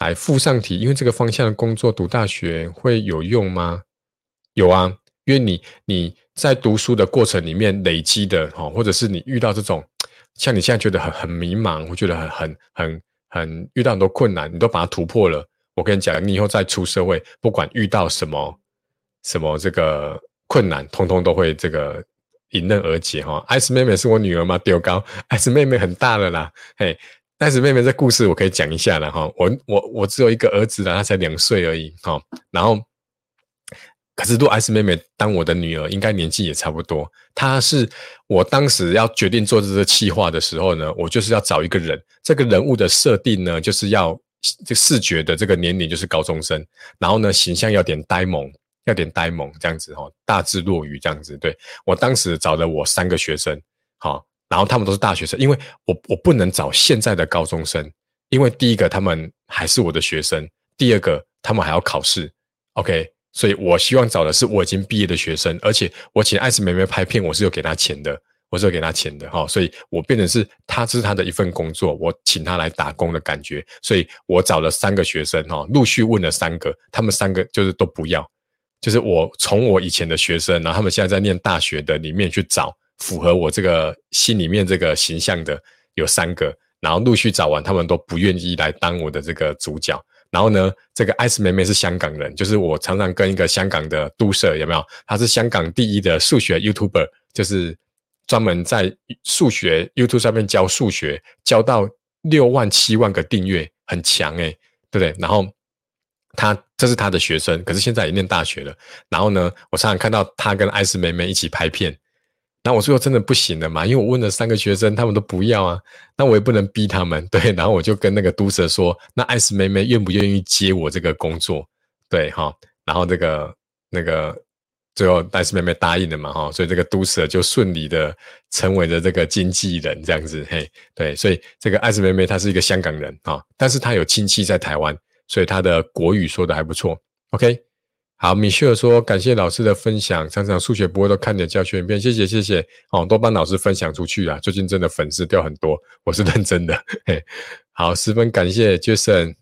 来附上题，因为这个方向的工作读大学会有用吗？有啊。因为你你在读书的过程里面累积的哈，或者是你遇到这种像你现在觉得很很迷茫，我觉得很很很很遇到很多困难，你都把它突破了。我跟你讲，你以后再出社会，不管遇到什么什么这个困难，通通都会这个迎刃而解哈。艾斯妹妹是我女儿吗？丢高，艾斯妹妹很大了啦。嘿，艾斯妹妹这故事我可以讲一下了哈。我我我只有一个儿子了，他才两岁而已哈。然后。可是，如果 S 妹妹当我的女儿，应该年纪也差不多。她是我当时要决定做这个企划的时候呢，我就是要找一个人，这个人物的设定呢，就是要这视觉的这个年龄就是高中生，然后呢，形象要点呆萌，要点呆萌这样子哈，大智若愚这样子。对我当时找了我三个学生，好，然后他们都是大学生，因为我我不能找现在的高中生，因为第一个他们还是我的学生，第二个他们还要考试，OK。所以我希望找的是我已经毕业的学生，而且我请艾斯妹妹拍片，我是有给她钱的，我是有给她钱的哈。所以我变成是她这是她的一份工作，我请她来打工的感觉。所以我找了三个学生哈，陆续问了三个，他们三个就是都不要，就是我从我以前的学生，然后他们现在在念大学的里面去找符合我这个心里面这个形象的有三个，然后陆续找完，他们都不愿意来当我的这个主角。然后呢，这个艾斯妹妹是香港人，就是我常常跟一个香港的都社有没有？她是香港第一的数学 YouTuber，就是专门在数学 YouTube 上面教数学，教到六万七万个订阅，很强诶，对不对？然后他这是他的学生，可是现在也念大学了。然后呢，我常常看到他跟艾斯妹妹一起拍片。那我最后真的不行了嘛？因为我问了三个学生，他们都不要啊。那我也不能逼他们，对。然后我就跟那个都蛇说：“那艾斯妹妹愿不愿意接我这个工作？”对，哈。然后这个那个最后艾斯妹妹答应了嘛，哈。所以这个都蛇就顺利的成为了这个经纪人，这样子，嘿，对。所以这个艾斯妹妹她是一个香港人啊，但是她有亲戚在台湾，所以她的国语说的还不错。OK。好，米歇尔说：“感谢老师的分享，常常数学不会都看点教学影片，谢谢谢谢。哦，多帮老师分享出去啊！最近真的粉丝掉很多，我是认真的。嘿，好，十分感谢 Jason。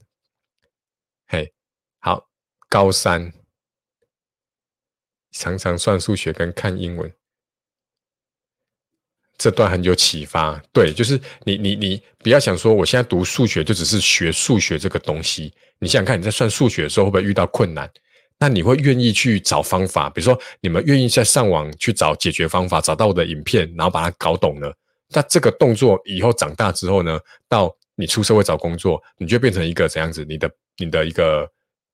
嘿，好，高三常常算数学跟看英文，这段很有启发。对，就是你你你不要想说我现在读数学就只是学数学这个东西，你想想看你在算数学的时候会不会遇到困难？”那你会愿意去找方法，比如说你们愿意在上网去找解决方法，找到我的影片，然后把它搞懂了。那这个动作以后长大之后呢，到你出社会找工作，你就变成一个怎样子？你的你的一个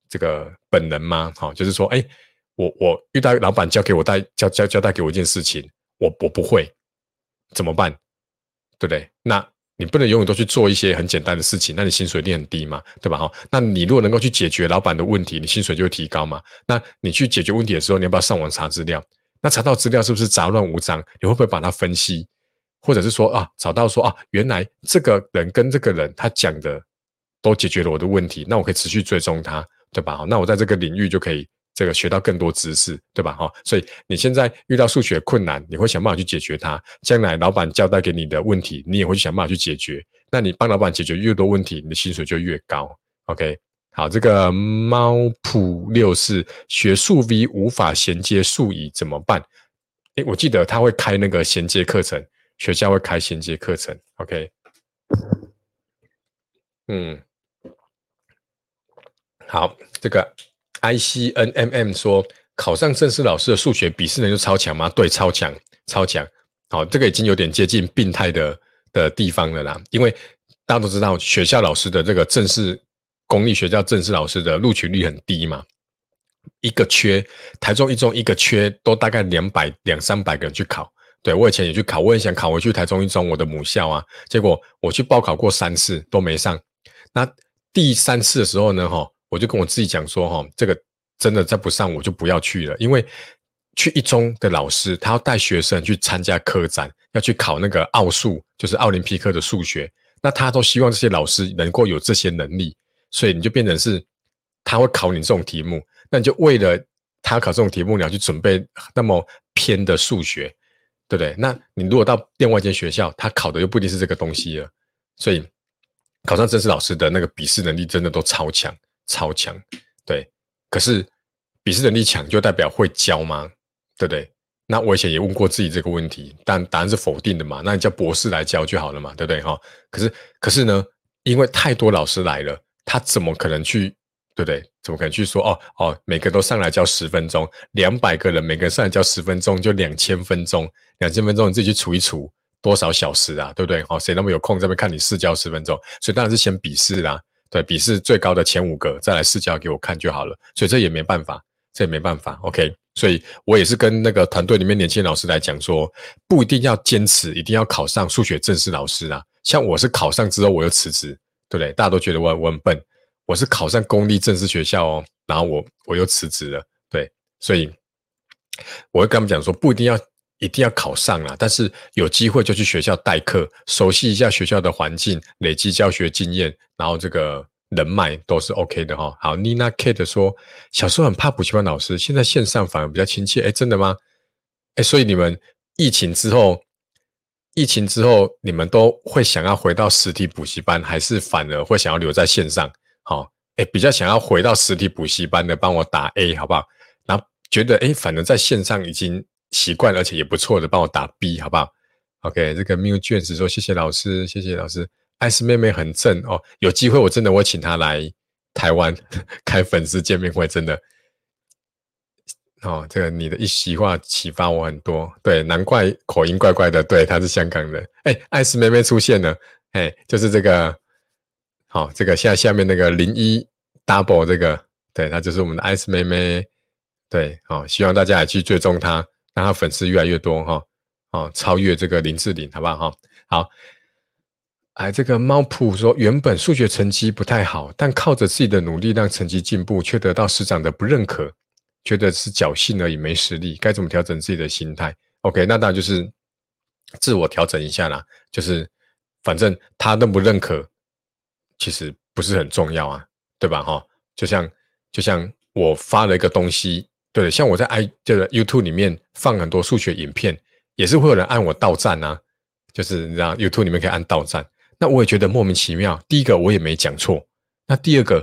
这个本能吗？好，就是说，哎，我我遇到老板交给我带交交交代给我一件事情，我我不会怎么办？对不对？那。你不能永远都去做一些很简单的事情，那你薪水一定很低嘛，对吧？哈，那你如果能够去解决老板的问题，你薪水就会提高嘛。那你去解决问题的时候，你要不要上网查资料？那查到资料是不是杂乱无章？你会不会把它分析？或者是说啊，找到说啊，原来这个人跟这个人他讲的都解决了我的问题，那我可以持续追踪他，对吧？那我在这个领域就可以这个学到更多知识，对吧？哈，所以你现在遇到数学困难，你会想办法去解决它。将来老板交代给你的问题，你也会想办法去解决。那你帮老板解决越多问题，你的薪水就越高。OK，好，这个猫普六四学数 V 无法衔接数乙怎么办？诶，我记得他会开那个衔接课程，学校会开衔接课程。OK，嗯，好，这个。I C N M M 说考上正式老师的数学笔试能力超强吗？对，超强，超强。好，这个已经有点接近病态的的地方了啦。因为大家都知道，学校老师的这个正式公立学校正式老师的录取率很低嘛，一个缺，台中一中一个缺都大概两百两三百个人去考。对我以前也去考，我也想考回去台中一中我的母校啊，结果我去报考过三次都没上。那第三次的时候呢，哈。我就跟我自己讲说，哈，这个真的再不上我就不要去了，因为去一中的老师，他要带学生去参加科展，要去考那个奥数，就是奥林匹克的数学，那他都希望这些老师能够有这些能力，所以你就变成是他会考你这种题目，那你就为了他考这种题目，你要去准备那么偏的数学，对不对？那你如果到另外一间学校，他考的又不一定是这个东西了，所以考上正式老师的那个笔试能力真的都超强。超强，对，可是笔试能力强就代表会教吗？对不对？那我以前也问过自己这个问题，但答案是否定的嘛？那你叫博士来教就好了嘛？对不对？哈，可是可是呢，因为太多老师来了，他怎么可能去？对不对？怎么可能去说哦哦，每个都上来教十分钟，两百个人每个人上来教十分钟，就两千分钟，两千分钟你自己去除一除，多少小时啊？对不对？哦，谁那么有空这边看你试教十分钟？所以当然是先笔试啦。对，笔试最高的前五个再来试教给我看就好了，所以这也没办法，这也没办法。OK，所以我也是跟那个团队里面年轻老师来讲说，不一定要坚持，一定要考上数学正式老师啊。像我是考上之后我又辞职，对不对？大家都觉得我我很笨，我是考上公立正式学校哦，然后我我又辞职了，对，所以我会跟他们讲说，不一定要。一定要考上了，但是有机会就去学校代课，熟悉一下学校的环境，累积教学经验，然后这个人脉都是 OK 的哈。好，Nina Kate 说，小时候很怕补习班老师，现在线上反而比较亲切。哎，真的吗？哎，所以你们疫情之后，疫情之后，你们都会想要回到实体补习班，还是反而会想要留在线上？好，哎，比较想要回到实体补习班的，帮我打 A 好不好？然后觉得哎，反正在线上已经。习惯而且也不错的，帮我打 B 好不好？OK，这个 Miu 卷子说谢谢老师，谢谢老师。艾斯妹妹很正哦，有机会我真的会请她来台湾 开粉丝见面会，真的。哦，这个你的一席话启发我很多，对，难怪口音怪怪的，对，她是香港人。哎，艾斯妹妹出现了，哎，就是这个，好，这个下下面那个零一 double 这个，对，她就是我们的艾斯妹妹，对，好，希望大家也去追踪她。让他粉丝越来越多哈，哦，超越这个林志玲，好不好哈？好，哎，这个猫普说，原本数学成绩不太好，但靠着自己的努力让成绩进步，却得到师长的不认可，觉得是侥幸而已，没实力，该怎么调整自己的心态？OK，那当然就是自我调整一下啦，就是反正他认不认可，其实不是很重要啊，对吧？哈，就像就像我发了一个东西。对，像我在 i 这个 YouTube 里面放很多数学影片，也是会有人按我到赞啊，就是你知道 YouTube 里面可以按到赞。那我也觉得莫名其妙。第一个我也没讲错，那第二个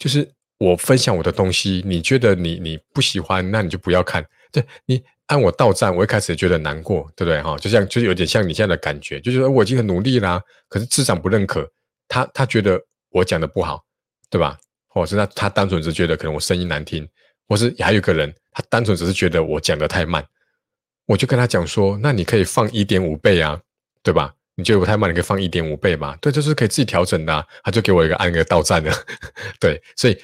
就是我分享我的东西，你觉得你你不喜欢，那你就不要看。对你按我到赞，我一开始也觉得难过，对不对哈？就像就是有点像你现在的感觉，就是我已经很努力啦，可是市长不认可，他他觉得我讲的不好，对吧？或者是他他单纯是觉得可能我声音难听。或是还有个人，他单纯只是觉得我讲的太慢，我就跟他讲说，那你可以放一点五倍啊，对吧？你觉得我太慢，你可以放一点五倍嘛？对，就是可以自己调整的。他就给我一个按一个到站的，对，所以，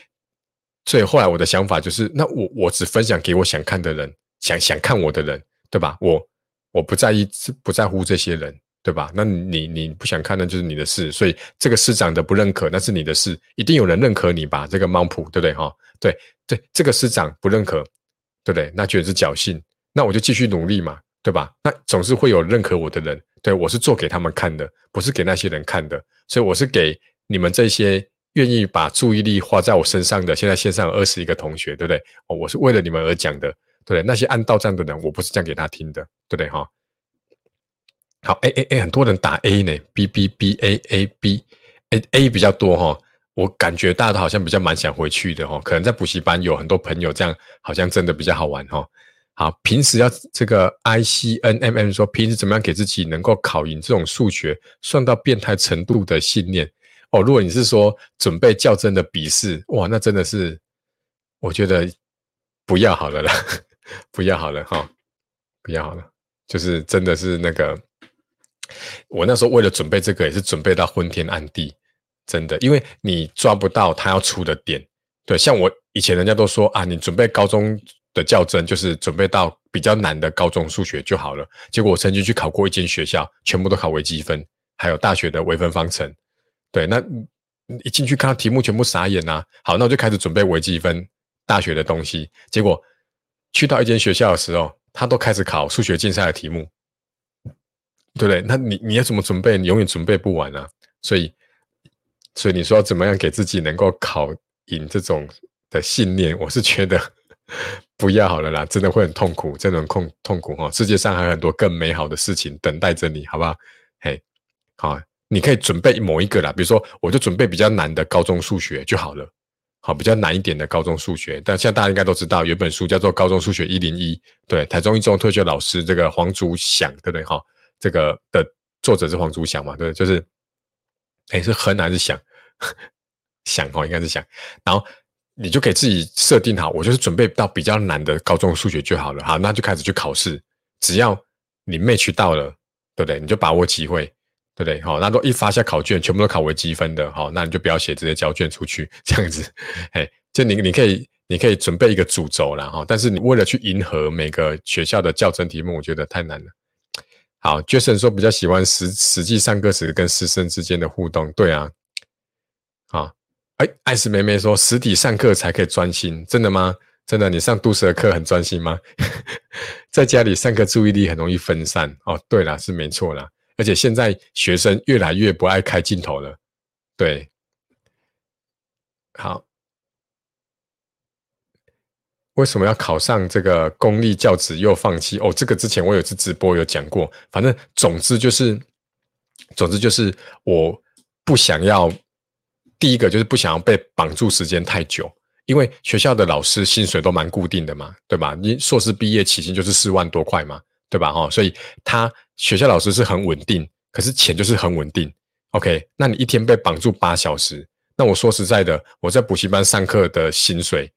所以后来我的想法就是，那我我只分享给我想看的人，想想看我的人，对吧？我我不在意，不在乎这些人。对吧？那你你不想看，那就是你的事。所以这个师长的不认可，那是你的事。一定有人认可你吧？这个猫普，对不对？哈，对对，这个师长不认可，对不对？那觉得是侥幸，那我就继续努力嘛，对吧？那总是会有认可我的人。对我是做给他们看的，不是给那些人看的。所以我是给你们这些愿意把注意力花在我身上的，现在线上二十一个同学，对不对？哦，我是为了你们而讲的，对不对？那些按到账的人，我不是讲给他听的，对不对？哈，好，A A A，很多人打 A 呢，B B B A A B，A A 比较多哈，我感觉大家都好像比较蛮想回去的哦，可能在补习班有很多朋友，这样好像真的比较好玩哦。好，平时要这个 I C N M M 说，平时怎么样给自己能够考赢这种数学算到变态程度的信念哦？如果你是说准备较真的笔试，哇，那真的是我觉得不要好了啦，不要好了哈，不要好了，就是真的是那个，我那时候为了准备这个也是准备到昏天暗地，真的，因为你抓不到他要出的点，对，像我以前人家都说啊，你准备高中。的较真就是准备到比较难的高中数学就好了。结果我曾经去考过一间学校，全部都考微积分，还有大学的微分方程。对，那一进去看到题目，全部傻眼呐。好，那我就开始准备微积分大学的东西。结果去到一间学校的时候，他都开始考数学竞赛的题目，对不对？那你你要怎么准备？你永远准备不完啊。所以，所以你说怎么样给自己能够考赢这种的信念？我是觉得。不要好了啦，真的会很痛苦，真的很痛痛苦哈。世界上还有很多更美好的事情等待着你，好不好？嘿，好，你可以准备某一个啦，比如说，我就准备比较难的高中数学就好了，好，比较难一点的高中数学。但现在大家应该都知道，有本书叫做《高中数学一零一》，对，台中一中退休老师这个黄祖祥，对不对？哈，这个的作者是黄祖祥嘛？对，就是，哎，是很还是想 想哦，应该是想，然后。你就给自己设定好，我就是准备到比较难的高中数学就好了。好，那就开始去考试。只要你 match 到了，对不对？你就把握机会，对不对？好，那都一发下考卷，全部都考微积分的，好，那你就不要写，直接交卷出去，这样子。哎，就你你可以你可以准备一个主轴了哈，但是你为了去迎合每个学校的教程题目，我觉得太难了。好，Jason 说比较喜欢实实际上课时跟师生之间的互动，对啊，好。哎，艾斯妹妹说实体上课才可以专心，真的吗？真的，你上都市的课很专心吗？在家里上课注意力很容易分散哦。对了，是没错啦。而且现在学生越来越不爱开镜头了。对，好，为什么要考上这个公立教职又放弃？哦，这个之前我有一次直播有讲过。反正总之就是，总之就是我不想要。第一个就是不想要被绑住时间太久，因为学校的老师薪水都蛮固定的嘛，对吧？你硕士毕业起薪就是四万多块嘛，对吧？哈，所以他学校老师是很稳定，可是钱就是很稳定。OK，那你一天被绑住八小时，那我说实在的，我在补习班上课的薪水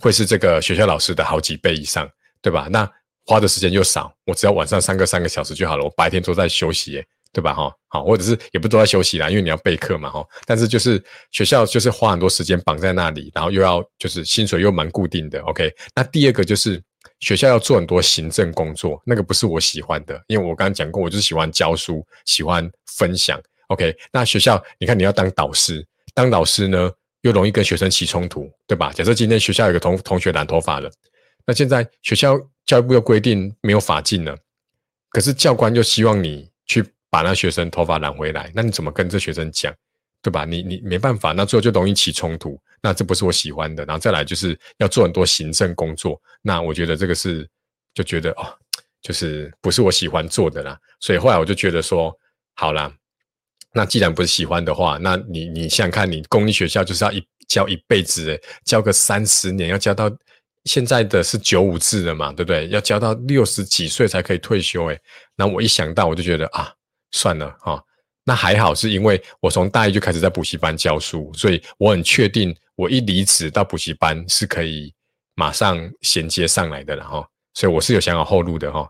会是这个学校老师的好几倍以上，对吧？那花的时间又少，我只要晚上上课三个小时就好了，我白天都在休息。对吧？哈，好，或者是也不都在休息啦，因为你要备课嘛，哈。但是就是学校就是花很多时间绑在那里，然后又要就是薪水又蛮固定的。OK，那第二个就是学校要做很多行政工作，那个不是我喜欢的，因为我刚刚讲过，我就是喜欢教书，喜欢分享。OK，那学校你看你要当导师，当导师呢又容易跟学生起冲突，对吧？假设今天学校有个同同学染头发了，那现在学校教育部又规定没有法禁了，可是教官又希望你去。把那学生头发染回来，那你怎么跟这学生讲，对吧？你你没办法，那最后就容易起冲突，那这不是我喜欢的。然后再来就是要做很多行政工作，那我觉得这个是就觉得哦，就是不是我喜欢做的啦。所以后来我就觉得说，好啦，那既然不是喜欢的话，那你你想想看，你公立学校就是要一教一辈子，教个三十年，要教到现在的是九五制的嘛，对不对？要教到六十几岁才可以退休，诶那我一想到我就觉得啊。算了哈，那还好，是因为我从大一就开始在补习班教书，所以我很确定，我一离职到补习班是可以马上衔接上来的了哈，所以我是有想好后路的哈。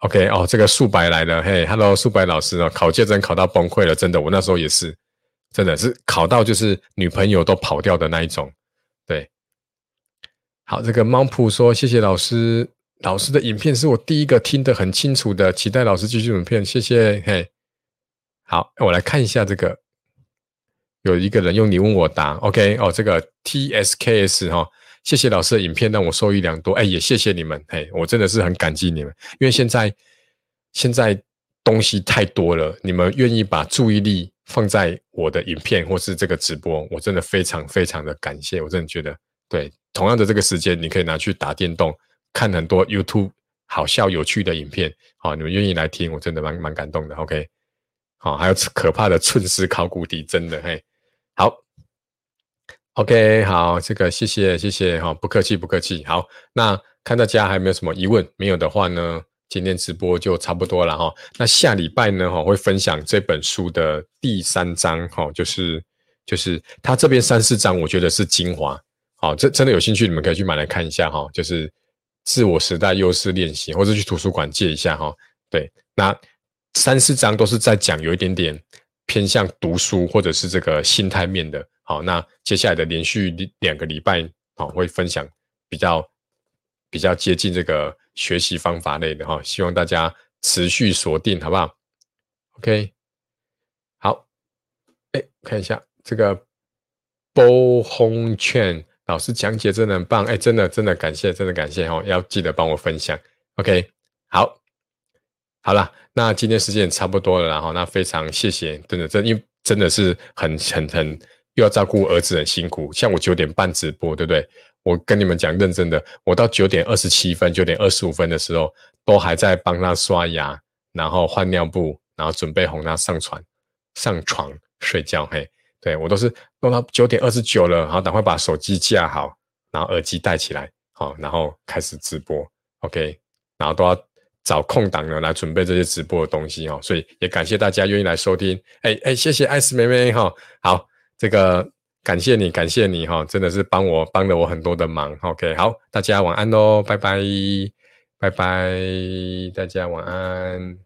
OK 哦，这个素白来了，嘿，Hello，素白老师哦，考届真考到崩溃了，真的，我那时候也是，真的是考到就是女朋友都跑掉的那一种，对。好，这个猫普说谢谢老师。老师的影片是我第一个听得很清楚的，期待老师继续影片，谢谢。嘿，好，我来看一下这个，有一个人用你问我答，OK，哦，这个 TSKS 哈，谢谢老师的影片让我受益良多，哎，也谢谢你们，嘿，我真的是很感激你们，因为现在现在东西太多了，你们愿意把注意力放在我的影片或是这个直播，我真的非常非常的感谢。我真的觉得，对同样的这个时间，你可以拿去打电动，看很多 YouTube 好笑有趣的影片。好，你们愿意来听，我真的蛮蛮感动的。OK，好，还有可怕的寸丝考古题，真的嘿，好，OK，好，这个谢谢谢谢哈，不客气不客气。好，那看大家还有没有什么疑问？没有的话呢？今天直播就差不多了哈，那下礼拜呢哈会分享这本书的第三章哈，就是就是它这边三四章我觉得是精华，好，这真的有兴趣你们可以去买来看一下哈，就是自我时代优势练习，或者去图书馆借一下哈。对，那三四章都是在讲有一点点偏向读书或者是这个心态面的，好，那接下来的连续两个礼拜好会分享比较比较接近这个。学习方法类的哈，希望大家持续锁定，好不好？OK，好，哎，看一下这个波轰券老师讲解真的很棒，哎，真的真的感谢，真的感谢哈，要记得帮我分享。OK，好，好了，那今天时间也差不多了，然后那非常谢谢，真的真因为真的是很很很又要照顾儿子很辛苦，像我九点半直播，对不对？我跟你们讲认真的，我到九点二十七分、九点二十五分的时候，都还在帮他刷牙，然后换尿布，然后准备哄他上床、上床睡觉。嘿，对我都是弄到九点二十九了，然后赶快把手机架好，然后耳机戴起来，好，然后开始直播。OK，然后都要找空档呢来准备这些直播的东西哦。所以也感谢大家愿意来收听。哎哎，谢谢艾斯妹妹哈。好，这个。感谢你，感谢你哈，真的是帮我帮了我很多的忙。OK，好，大家晚安喽，拜拜，拜拜，大家晚安。